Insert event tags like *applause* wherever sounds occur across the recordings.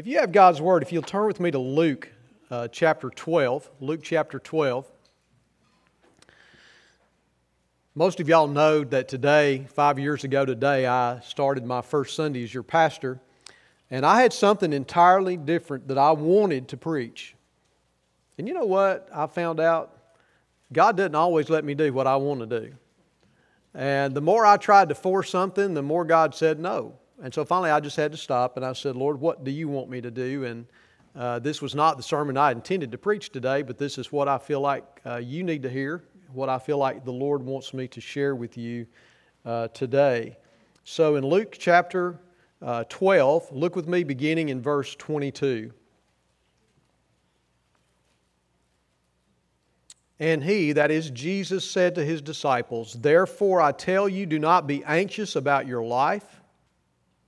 If you have God's Word, if you'll turn with me to Luke uh, chapter 12, Luke chapter 12. Most of y'all know that today, five years ago today, I started my first Sunday as your pastor, and I had something entirely different that I wanted to preach. And you know what? I found out God doesn't always let me do what I want to do. And the more I tried to force something, the more God said no. And so finally, I just had to stop and I said, Lord, what do you want me to do? And uh, this was not the sermon I intended to preach today, but this is what I feel like uh, you need to hear, what I feel like the Lord wants me to share with you uh, today. So in Luke chapter uh, 12, look with me beginning in verse 22. And he, that is Jesus, said to his disciples, Therefore I tell you, do not be anxious about your life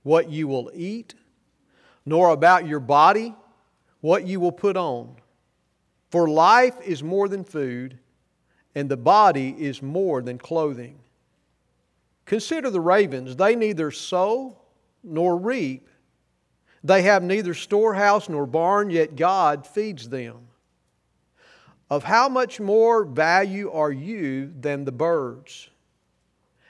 what you will eat, nor about your body, what you will put on. For life is more than food, and the body is more than clothing. Consider the ravens, they neither sow nor reap. They have neither storehouse nor barn, yet God feeds them. Of how much more value are you than the birds?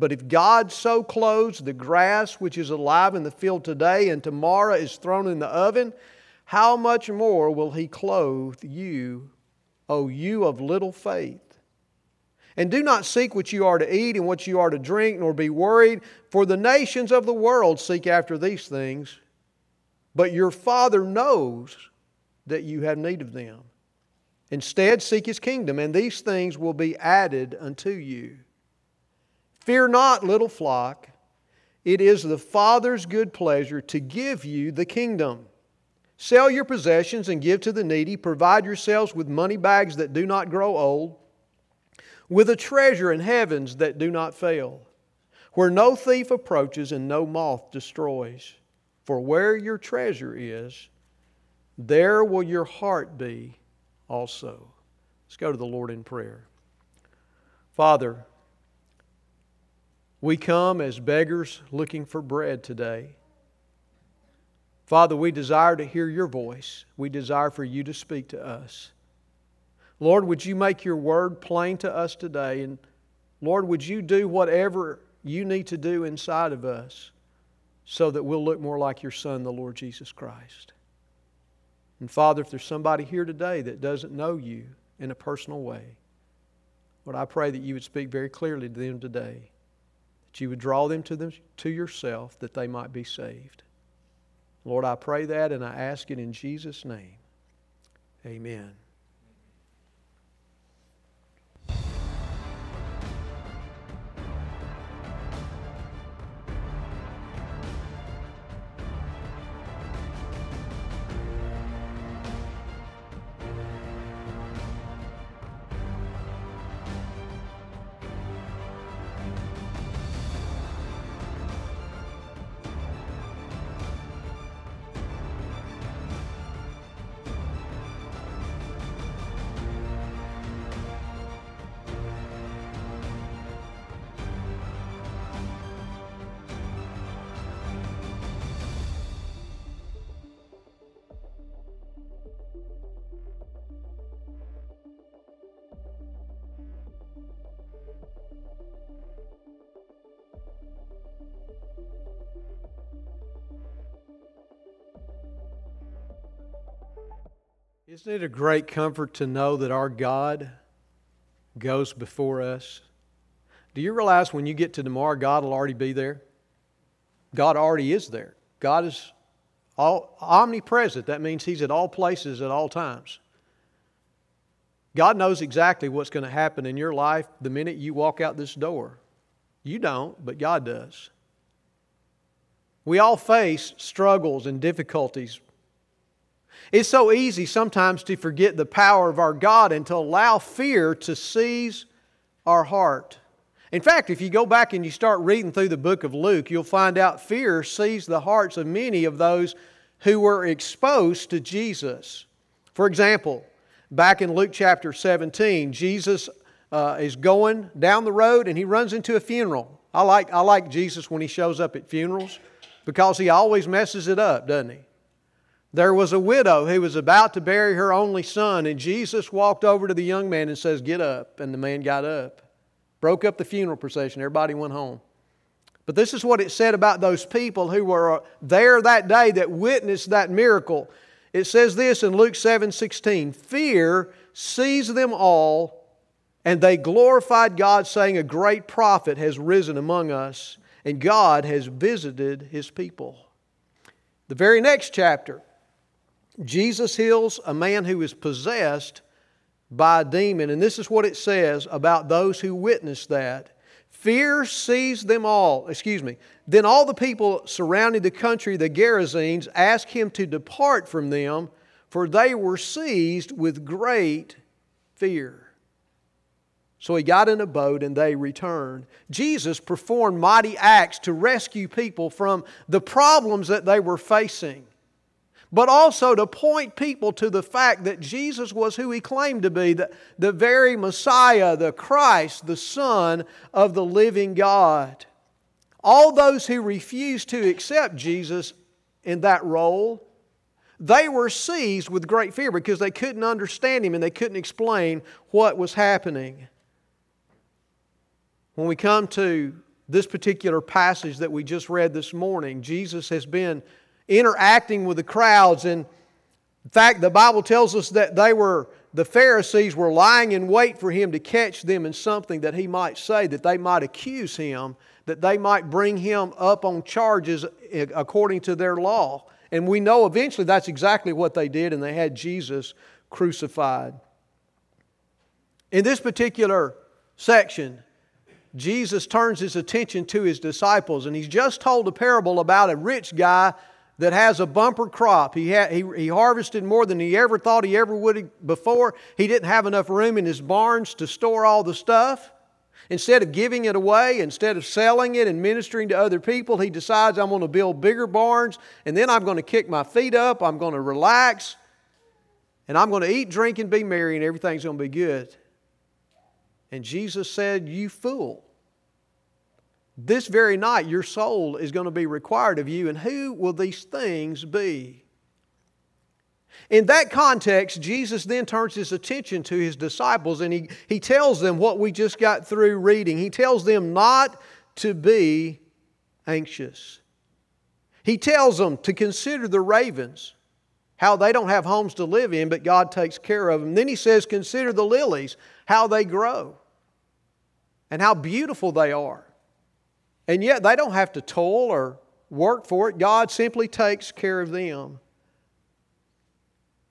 But if God so clothes the grass which is alive in the field today and tomorrow is thrown in the oven, how much more will He clothe you, O you of little faith? And do not seek what you are to eat and what you are to drink, nor be worried, for the nations of the world seek after these things. But your Father knows that you have need of them. Instead, seek His kingdom, and these things will be added unto you. Fear not, little flock. It is the Father's good pleasure to give you the kingdom. Sell your possessions and give to the needy. Provide yourselves with money bags that do not grow old, with a treasure in heavens that do not fail, where no thief approaches and no moth destroys. For where your treasure is, there will your heart be also. Let's go to the Lord in prayer. Father, we come as beggars looking for bread today. Father, we desire to hear your voice. We desire for you to speak to us. Lord, would you make your word plain to us today? And Lord, would you do whatever you need to do inside of us so that we'll look more like your Son, the Lord Jesus Christ? And Father, if there's somebody here today that doesn't know you in a personal way, Lord, I pray that you would speak very clearly to them today that you would draw them to, them to yourself that they might be saved. Lord, I pray that and I ask it in Jesus' name. Amen. Isn't it a great comfort to know that our God goes before us? Do you realize when you get to tomorrow, God will already be there? God already is there. God is all, omnipresent. That means He's at all places at all times. God knows exactly what's going to happen in your life the minute you walk out this door. You don't, but God does. We all face struggles and difficulties It's so easy sometimes to forget the power of our God and to allow fear to seize our heart. In fact, if you go back and you start reading through the book of Luke, you'll find out fear seized the hearts of many of those who were exposed to Jesus. For example, back in Luke chapter 17, Jesus uh, is going down the road and he runs into a funeral. I like, I like Jesus when he shows up at funerals because he always messes it up, doesn't he? There was a widow who was about to bury her only son, and Jesus walked over to the young man and says, Get up. And the man got up, broke up the funeral procession. Everybody went home. But this is what it said about those people who were there that day that witnessed that miracle. It says this in Luke 7 16 Fear seized them all, and they glorified God, saying, A great prophet has risen among us, and God has visited his people. The very next chapter, Jesus heals a man who is possessed by a demon. And this is what it says about those who witnessed that. Fear seized them all. Excuse me. Then all the people surrounding the country, the Gerasenes, asked him to depart from them, for they were seized with great fear. So he got in a boat and they returned. Jesus performed mighty acts to rescue people from the problems that they were facing but also to point people to the fact that Jesus was who he claimed to be the, the very Messiah, the Christ, the Son of the living God. All those who refused to accept Jesus in that role, they were seized with great fear because they couldn't understand him and they couldn't explain what was happening. When we come to this particular passage that we just read this morning, Jesus has been interacting with the crowds. And in fact, the Bible tells us that they were, the Pharisees were lying in wait for him to catch them in something that he might say, that they might accuse him, that they might bring him up on charges according to their law. And we know eventually that's exactly what they did, and they had Jesus crucified. In this particular section, Jesus turns his attention to his disciples, and he's just told a parable about a rich guy that has a bumper crop. He, he, he harvested more than he ever thought he ever would before. He didn't have enough room in his barns to store all the stuff. Instead of giving it away, instead of selling it and ministering to other people, he decides I'm going to build bigger barns and then I'm going to kick my feet up, I'm going to relax, and I'm going to eat, drink, and be merry, and everything's going to be good. And Jesus said, You fool. This very night, your soul is going to be required of you, and who will these things be? In that context, Jesus then turns his attention to his disciples and he, he tells them what we just got through reading. He tells them not to be anxious. He tells them to consider the ravens, how they don't have homes to live in, but God takes care of them. Then he says, Consider the lilies, how they grow, and how beautiful they are. And yet they don't have to toil or work for it. God simply takes care of them.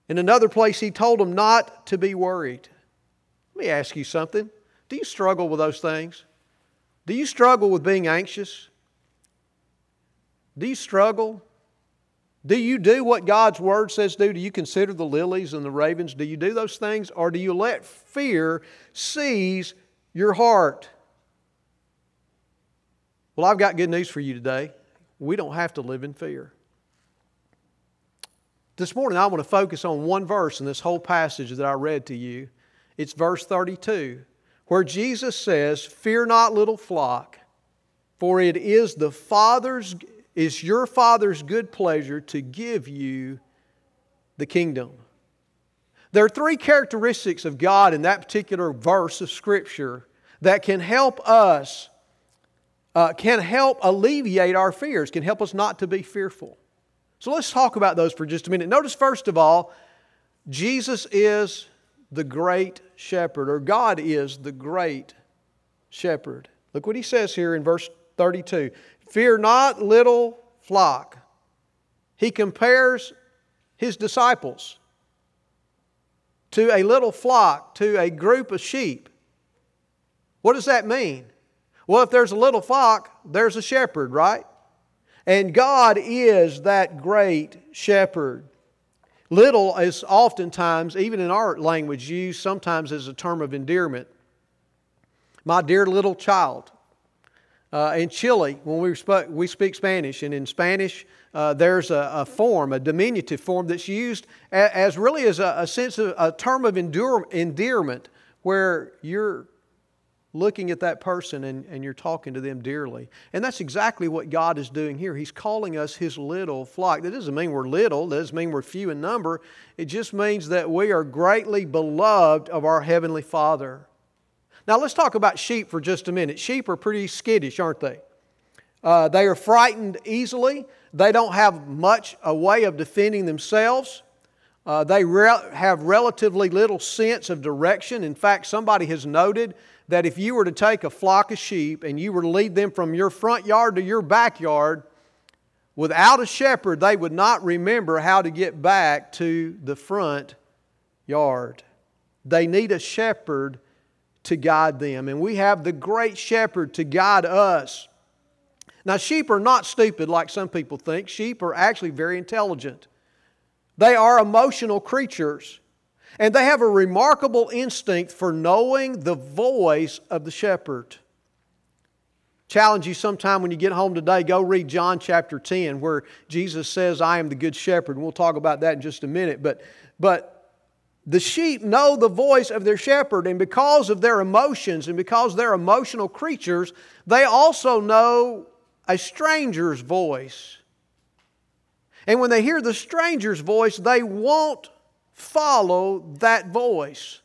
In another place, he told them not to be worried. Let me ask you something. Do you struggle with those things? Do you struggle with being anxious? Do you struggle? Do you do what God's Word says do? Do you consider the lilies and the ravens? Do you do those things? Or do you let fear seize your heart? Well, I've got good news for you today. We don't have to live in fear. This morning, I want to focus on one verse in this whole passage that I read to you. It's verse 32, where Jesus says, Fear not, little flock, for it is the Father's is your Father's good pleasure to give you the kingdom. There are three characteristics of God in that particular verse of Scripture that can help us uh, can help alleviate our fears, can help us not to be fearful. So let's talk about those for just a minute. Notice, first of all, Jesus is the great shepherd, or God is the great shepherd. Look what he says here in verse 32 Fear not, little flock. He compares his disciples to a little flock, to a group of sheep. What does that mean? Well, if there's a little flock, there's a shepherd, right? And God is that great shepherd. Little is oftentimes, even in our language, used sometimes as a term of endearment. My dear little child. Uh, in Chile, when we, sp- we speak Spanish, and in Spanish, uh, there's a, a, form, a diminutive form that's used as, as really as a, a, sense of a term of endearment, where you're looking at that person and, and you're talking to them dearly. And that's exactly what God is doing here. He's calling us His little flock. That doesn't mean we're little, that doesn't mean we're few in number. It just means that we are greatly beloved of our Heavenly Father. Now, let's talk about sheep for just a minute. Sheep are pretty skittish, aren't they? Uh, they are frightened easily. They don't have much a way of defending themselves. Uh, they re- have relatively little sense of direction. In fact, somebody has noted that if you were to take a flock of sheep and you were to lead them from your front yard to your backyard, without a shepherd, they would not remember how to get back to the front yard. They need a shepherd to guide them. And we have the great shepherd to guide us. Now, sheep are not stupid like some people think. Sheep are actually very intelligent. They are emotional creatures. And they have a remarkable instinct for knowing the voice of the shepherd. Challenge you sometime when you get home today, go read John chapter 10, where Jesus says, I am the good shepherd. And we'll talk about that in just a minute. But, but the sheep know the voice of their shepherd, and because of their emotions and because they're emotional creatures, they also know a stranger's voice. And when they hear the stranger's voice, they won't follow that voice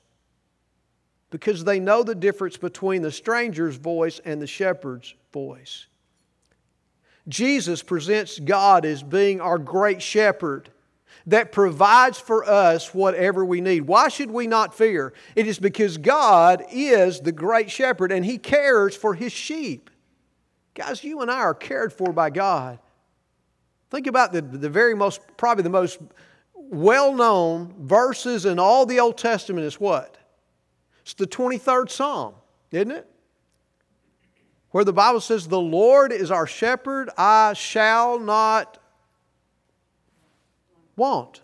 because they know the difference between the stranger's voice and the shepherd's voice. Jesus presents God as being our great shepherd that provides for us whatever we need. Why should we not fear? It is because God is the great shepherd and he cares for his sheep. Guys, you and I are cared for by God. Think about the, the very most, probably the most well known verses in all the Old Testament is what? It's the 23rd Psalm, isn't it? Where the Bible says, The Lord is our shepherd, I shall not want.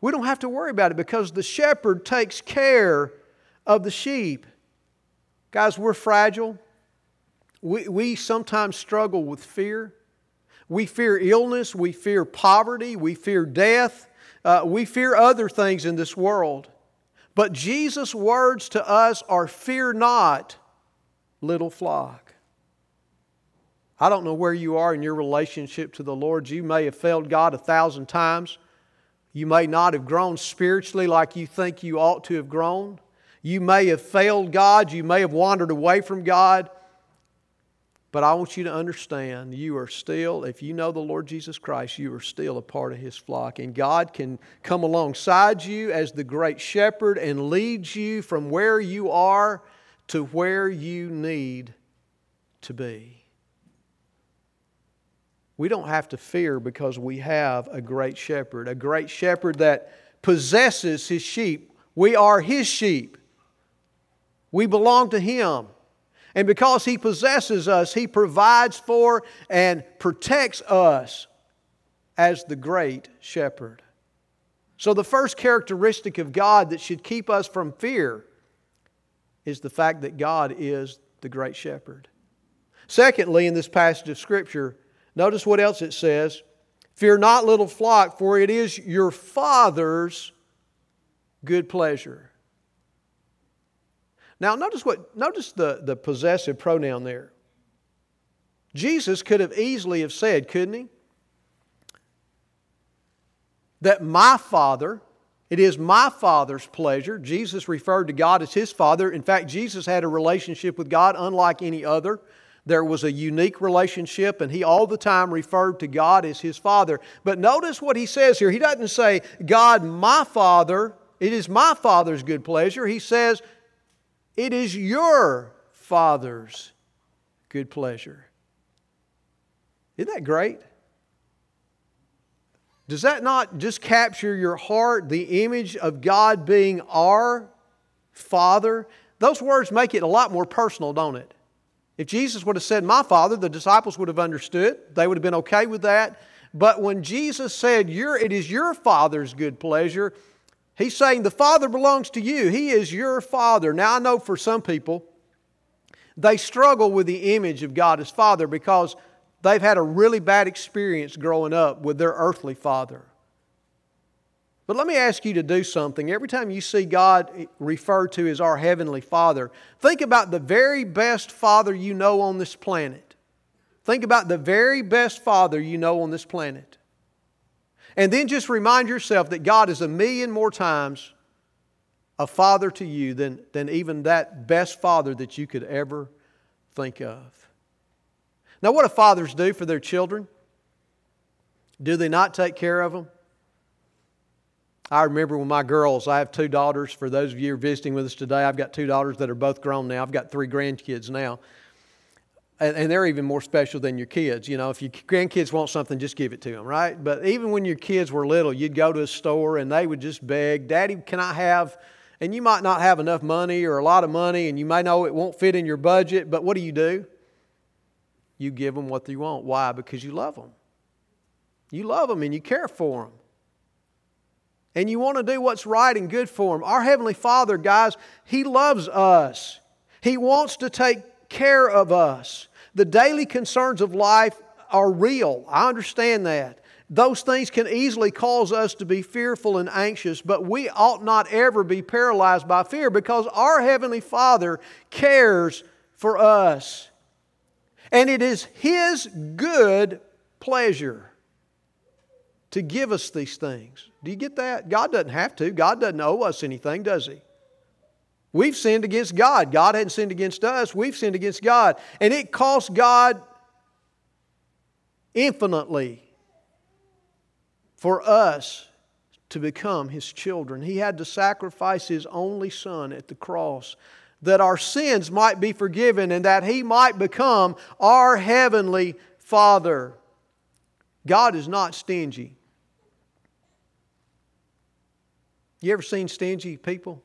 We don't have to worry about it because the shepherd takes care of the sheep. Guys, we're fragile. We, we sometimes struggle with fear. We fear illness, we fear poverty, we fear death, uh, we fear other things in this world. But Jesus' words to us are fear not, little flock. I don't know where you are in your relationship to the Lord. You may have failed God a thousand times. You may not have grown spiritually like you think you ought to have grown. You may have failed God. You may have wandered away from God. But I want you to understand you are still, if you know the Lord Jesus Christ, you are still a part of His flock. And God can come alongside you as the great shepherd and lead you from where you are to where you need to be. We don't have to fear because we have a great shepherd, a great shepherd that possesses His sheep. We are His sheep, we belong to Him. And because He possesses us, He provides for and protects us as the great shepherd. So, the first characteristic of God that should keep us from fear is the fact that God is the great shepherd. Secondly, in this passage of Scripture, notice what else it says Fear not, little flock, for it is your Father's good pleasure. Now notice what notice the, the possessive pronoun there. Jesus could have easily have said, couldn't he? That my Father, it is my Father's pleasure. Jesus referred to God as his Father. In fact, Jesus had a relationship with God unlike any other. There was a unique relationship, and he all the time referred to God as his Father. But notice what he says here. He doesn't say, God, my Father, it is my Father's good pleasure. He says, it is your Father's good pleasure. Isn't that great? Does that not just capture your heart, the image of God being our Father? Those words make it a lot more personal, don't it? If Jesus would have said, My Father, the disciples would have understood. They would have been okay with that. But when Jesus said, It is your Father's good pleasure, He's saying the Father belongs to you. He is your Father. Now, I know for some people, they struggle with the image of God as Father because they've had a really bad experience growing up with their earthly father. But let me ask you to do something. Every time you see God referred to as our Heavenly Father, think about the very best Father you know on this planet. Think about the very best Father you know on this planet. And then just remind yourself that God is a million more times a father to you than, than even that best father that you could ever think of. Now, what do fathers do for their children? Do they not take care of them? I remember when my girls, I have two daughters. For those of you who are visiting with us today, I've got two daughters that are both grown now. I've got three grandkids now and, and, they're even more special than your kids. You know, if your grandkids want something, just give it to them, right? But even when your kids were little, you'd go to a store and they would just beg, Daddy, can I have, and you might not have enough money or a lot of money, and you may know it won't fit in your budget, but what do you do? You give them what they want. Why? Because you love them. You love them and you care for them. And you want to do what's right and good for them. Our Heavenly Father, guys, He loves us. He wants to take care of us. The daily concerns of life are real. I understand that. Those things can easily cause us to be fearful and anxious, but we ought not ever be paralyzed by fear because our Heavenly Father cares for us. And it is His good pleasure to give us these things. Do you get that? God doesn't have to. God doesn't owe us anything, does He? We've sinned against God. God hadn't sinned against us. We've sinned against God. And it cost God infinitely for us to become His children. He had to sacrifice His only Son at the cross that our sins might be forgiven and that He might become our Heavenly Father. God is not stingy. You ever seen stingy people?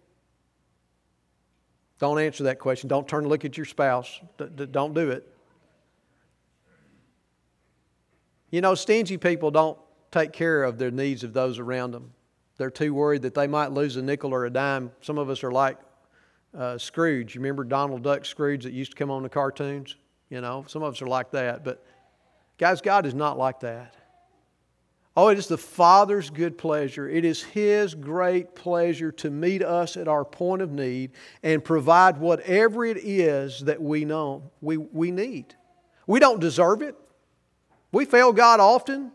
Don't answer that question. Don't turn and look at your spouse. don't do it. You know, stingy people don't take care of their needs of those around them. They're too worried that they might lose a nickel or a dime. Some of us are like uh, Scrooge. You remember Donald Duck Scrooge that used to come on the cartoons? You know, some of us are like that. But guys, God is not like that. Oh, it is the Father's good pleasure. It is His great pleasure to meet us at our point of need and provide whatever it is that we know we, we need. We don't deserve it. We fail God often.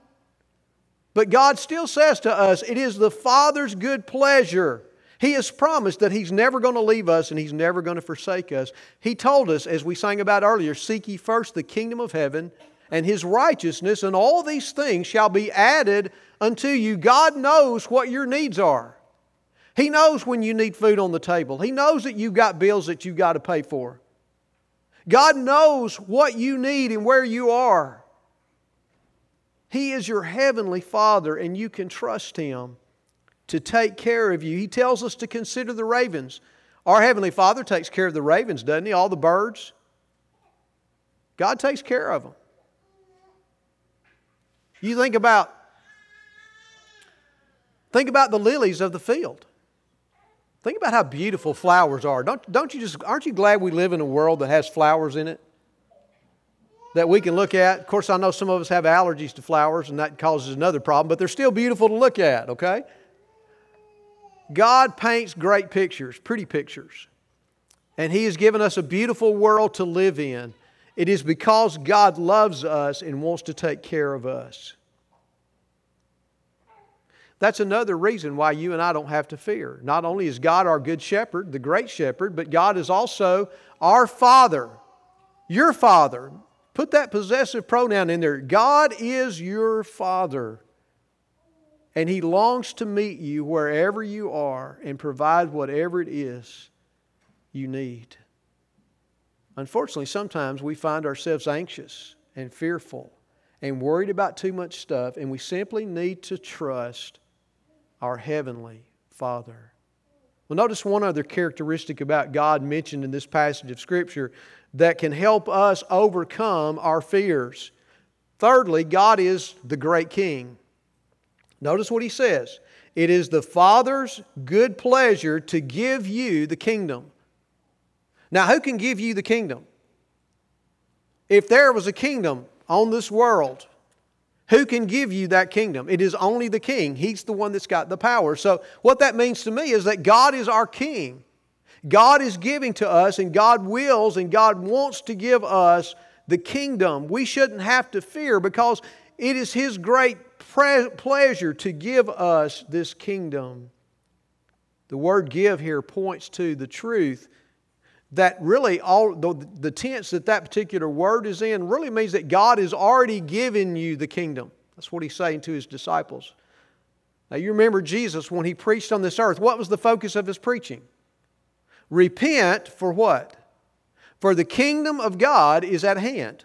But God still says to us, it is the Father's good pleasure. He has promised that He's never going to leave us and He's never going to forsake us. He told us, as we sang about earlier, seek ye first the kingdom of heaven and his righteousness, and all these things shall be added unto you. God knows what your needs are. He knows when you need food on the table. He knows that you've got bills that you've got to pay for. God knows what you need and where you are. He is your heavenly Father, and you can trust Him to take care of you. He tells us to consider the ravens. Our Heavenly Father takes care of the ravens, doesn't He? All the birds. God takes care of them. You think about think about the lilies of the field. Think about how beautiful flowers are. Don't, don't you just aren't you glad we live in a world that has flowers in it? That we can look at. Of course, I know some of us have allergies to flowers, and that causes another problem, but they're still beautiful to look at, okay? God paints great pictures, pretty pictures. And He has given us a beautiful world to live in. It is because God loves us and wants to take care of us. That's another reason why you and I don't have to fear. Not only is God our good shepherd, the great shepherd, but God is also our Father, your Father. Put that possessive pronoun in there. God is your Father. And He longs to meet you wherever you are and provide whatever it is you need. Unfortunately, sometimes we find ourselves anxious and fearful and worried about too much stuff, and we simply need to trust our Heavenly Father. Well, notice one other characteristic about God mentioned in this passage of Scripture that can help us overcome our fears. Thirdly, God is the great king. Notice what he says it is the Father's good pleasure to give you the kingdom. Now, who can give you the kingdom? If there was a kingdom on this world, who can give you that kingdom? It is only the king. He's the one that's got the power. So, what that means to me is that God is our king. God is giving to us, and God wills and God wants to give us the kingdom. We shouldn't have to fear because it is His great pleasure to give us this kingdom. The word give here points to the truth that really all the, the tense that that particular word is in really means that God has already given you the kingdom. That's what he's saying to his disciples. Now you remember Jesus when he preached on this earth, what was the focus of his preaching? Repent for what? For the kingdom of God is at hand.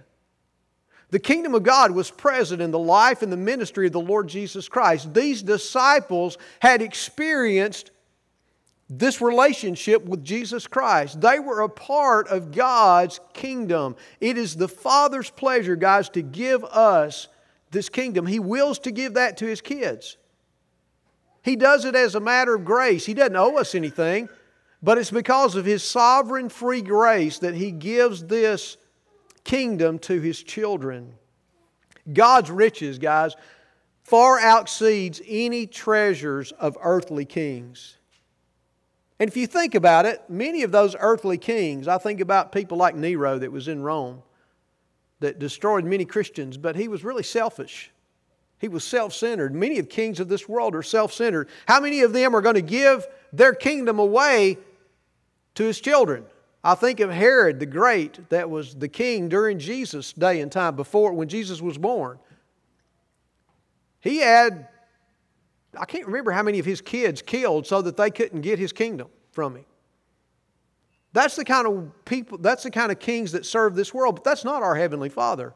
The kingdom of God was present in the life and the ministry of the Lord Jesus Christ. These disciples had experienced this relationship with Jesus Christ. They were a part of God's kingdom. It is the Father's pleasure, guys, to give us this kingdom. He wills to give that to His kids. He does it as a matter of grace. He doesn't owe us anything, but it's because of His sovereign free grace that He gives this kingdom to His children. God's riches, guys, far exceeds any treasures of earthly kings. And if you think about it, many of those earthly kings, I think about people like Nero that was in Rome, that destroyed many Christians, but he was really selfish. He was self centered. Many of the kings of this world are self centered. How many of them are going to give their kingdom away to his children? I think of Herod the Great, that was the king during Jesus' day and time, before when Jesus was born. He had I can't remember how many of his kids killed so that they couldn't get his kingdom from him. That's the kind of people, that's the kind of kings that serve this world, but that's not our Heavenly Father.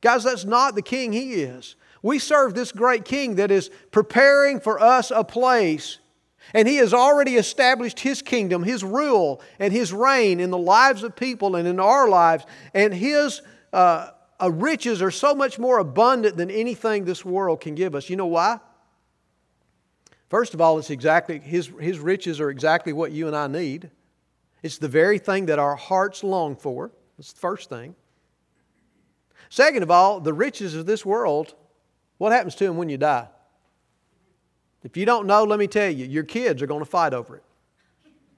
Guys, that's not the king he is. We serve this great king that is preparing for us a place, and he has already established his kingdom, his rule, and his reign in the lives of people and in our lives, and his uh, uh, riches are so much more abundant than anything this world can give us. You know why? First of all, it's exactly his, his riches are exactly what you and I need. It's the very thing that our hearts long for. That's the first thing. Second of all, the riches of this world, what happens to them when you die? If you don't know, let me tell you, your kids are going to fight over it.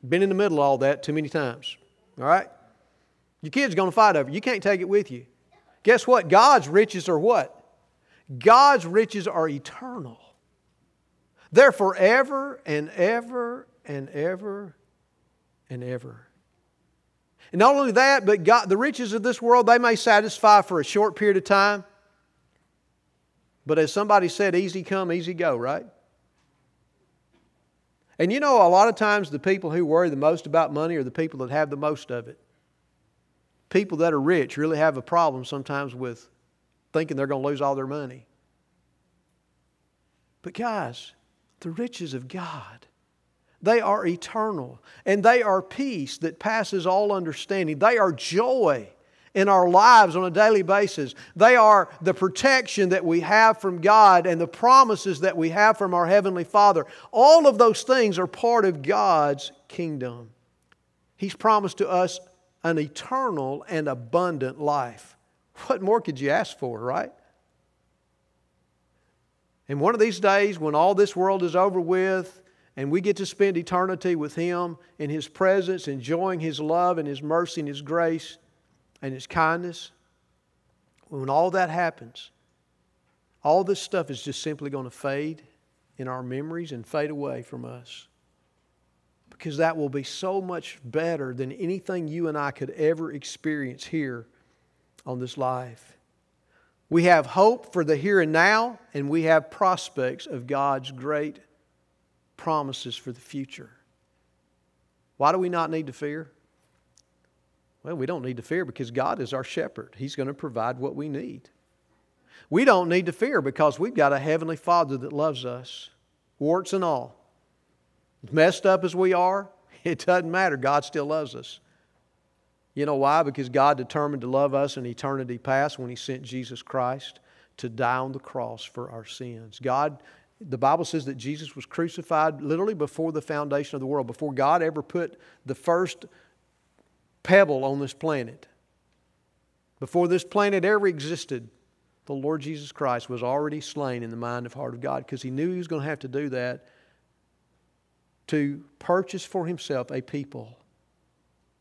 Been in the middle of all that too many times. All right? Your kids are going to fight over it. You can't take it with you. Guess what? God's riches are what? God's riches are eternal. They're forever and ever and ever and ever. And not only that, but God, the riches of this world, they may satisfy for a short period of time. But as somebody said, easy come, easy go, right? And you know, a lot of times the people who worry the most about money are the people that have the most of it. People that are rich really have a problem sometimes with thinking they're going to lose all their money. But guys, the riches of God. They are eternal and they are peace that passes all understanding. They are joy in our lives on a daily basis. They are the protection that we have from God and the promises that we have from our Heavenly Father. All of those things are part of God's kingdom. He's promised to us an eternal and abundant life. What more could you ask for, right? And one of these days, when all this world is over with and we get to spend eternity with Him in His presence, enjoying His love and His mercy and His grace and His kindness, when all that happens, all this stuff is just simply going to fade in our memories and fade away from us. Because that will be so much better than anything you and I could ever experience here on this life. We have hope for the here and now, and we have prospects of God's great promises for the future. Why do we not need to fear? Well, we don't need to fear because God is our shepherd. He's going to provide what we need. We don't need to fear because we've got a Heavenly Father that loves us, warts and all. Messed up as we are, *laughs* it doesn't matter. God still loves us. You know why? Because God determined to love us in eternity past when He sent Jesus Christ. to die on the cross for our sins. God, the Bible says that Jesus was crucified literally before the foundation of the world, before God ever put the first pebble on this planet. Before this planet ever existed, the Lord Jesus Christ was already slain in the mind and heart of God because he knew he was going to have to do that to purchase for himself a people.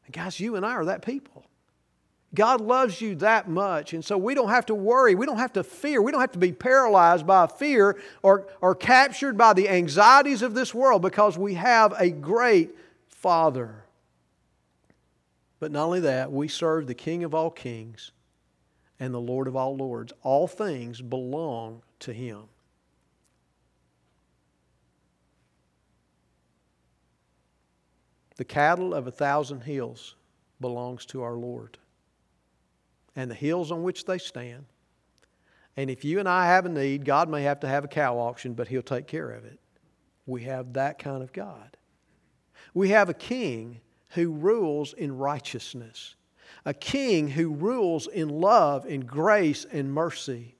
And guys, you and I are that people. God loves you that much. And so we don't have to worry. We don't have to fear. We don't have to be paralyzed by fear or, or captured by the anxieties of this world because we have a great Father. But not only that, we serve the King of all kings and the Lord of all lords. All things belong to Him. The cattle of a thousand hills belongs to our Lord and the hills on which they stand. And if you and I have a need, God may have to have a cow auction, but He'll take care of it. We have that kind of God. We have a king who rules in righteousness, a king who rules in love and grace and mercy.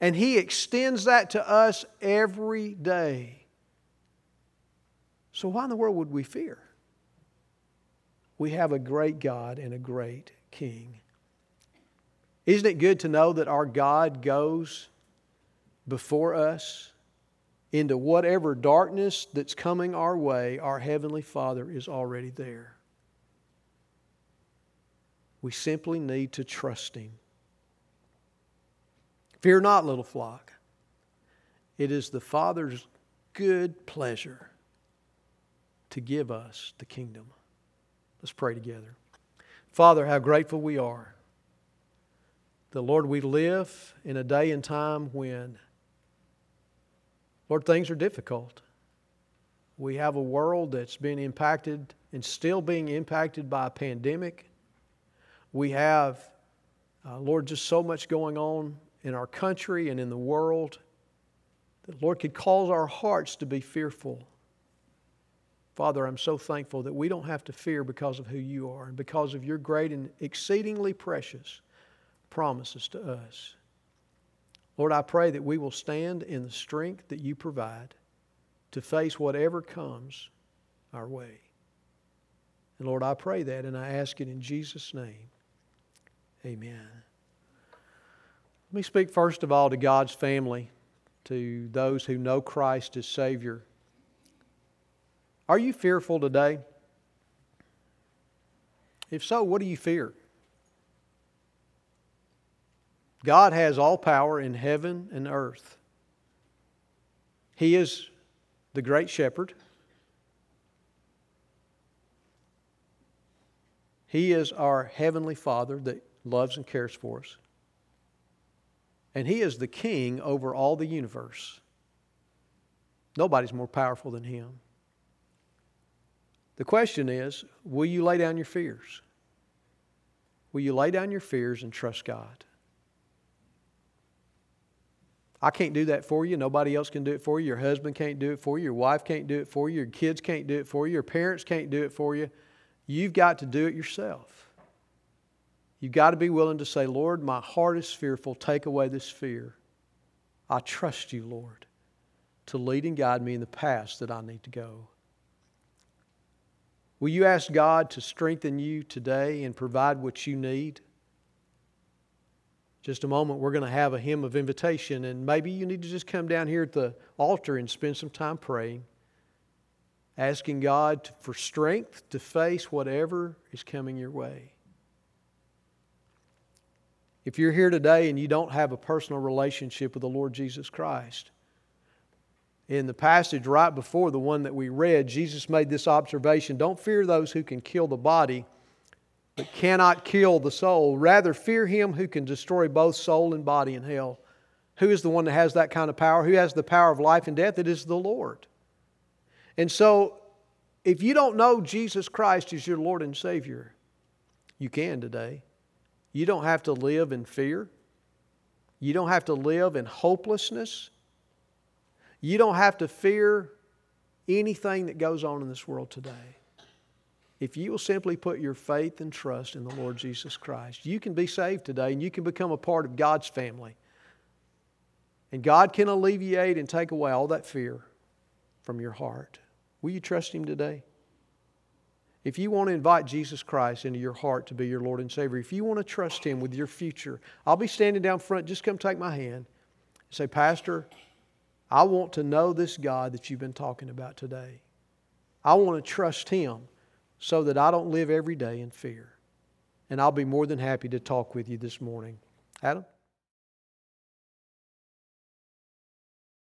And He extends that to us every day. So, why in the world would we fear? We have a great God and a great King. Isn't it good to know that our God goes before us into whatever darkness that's coming our way? Our Heavenly Father is already there. We simply need to trust Him. Fear not, little flock. It is the Father's good pleasure to give us the kingdom. Let's pray together. Father, how grateful we are the Lord, we live in a day and time when, Lord, things are difficult. We have a world that's been impacted and still being impacted by a pandemic. We have, uh, Lord, just so much going on in our country and in the world that, Lord, could cause our hearts to be fearful. Father, I'm so thankful that we don't have to fear because of who you are and because of your great and exceedingly precious promises to us. Lord, I pray that we will stand in the strength that you provide to face whatever comes our way. And Lord, I pray that and I ask it in Jesus' name. Amen. Let me speak first of all to God's family, to those who know Christ as Savior. Are you fearful today? If so, what do you fear? God has all power in heaven and earth. He is the great shepherd. He is our heavenly Father that loves and cares for us. And He is the king over all the universe. Nobody's more powerful than Him. The question is will you lay down your fears? Will you lay down your fears and trust God? I can't do that for you. Nobody else can do it for you. Your husband can't do it for you. Your wife can't do it for you. Your kids can't do it for you. Your parents can't do it for you. You've got to do it yourself. You've got to be willing to say, Lord, my heart is fearful. Take away this fear. I trust you, Lord, to lead and guide me in the paths that I need to go. Will you ask God to strengthen you today and provide what you need? just a moment, we're going to have a hymn of invitation, and maybe you need to just come down here at the altar and spend some time praying, asking God for strength to face whatever is coming your way. If you're here today and you don't have a personal relationship with the Lord Jesus Christ, in the passage right before the one that we read, Jesus made this observation Don't fear those who can kill the body but cannot kill the soul. Rather, fear him who can destroy both soul and body in hell. Who is the one that has that kind of power? Who has the power of life and death? It is the Lord. And so, if you don't know Jesus Christ as your Lord and Savior, you can today. You don't have to live in fear. You don't have to live in hopelessness. You don't have to fear anything that goes on in this world today if you will simply put your faith and trust in the Lord Jesus Christ, you can be saved today and you can become a part of God's family. And God can alleviate and take away all that fear from your heart. Will you trust Him today? If you want to invite Jesus Christ into your heart to be your Lord and Savior, if you want to trust Him with your future, I'll be standing down front. Just come take my hand and say, Pastor, I want to know this God that you've been talking about today. I want to trust Him so that I don't live every day in fear. And I'll be more than happy to talk with you this morning. Adam?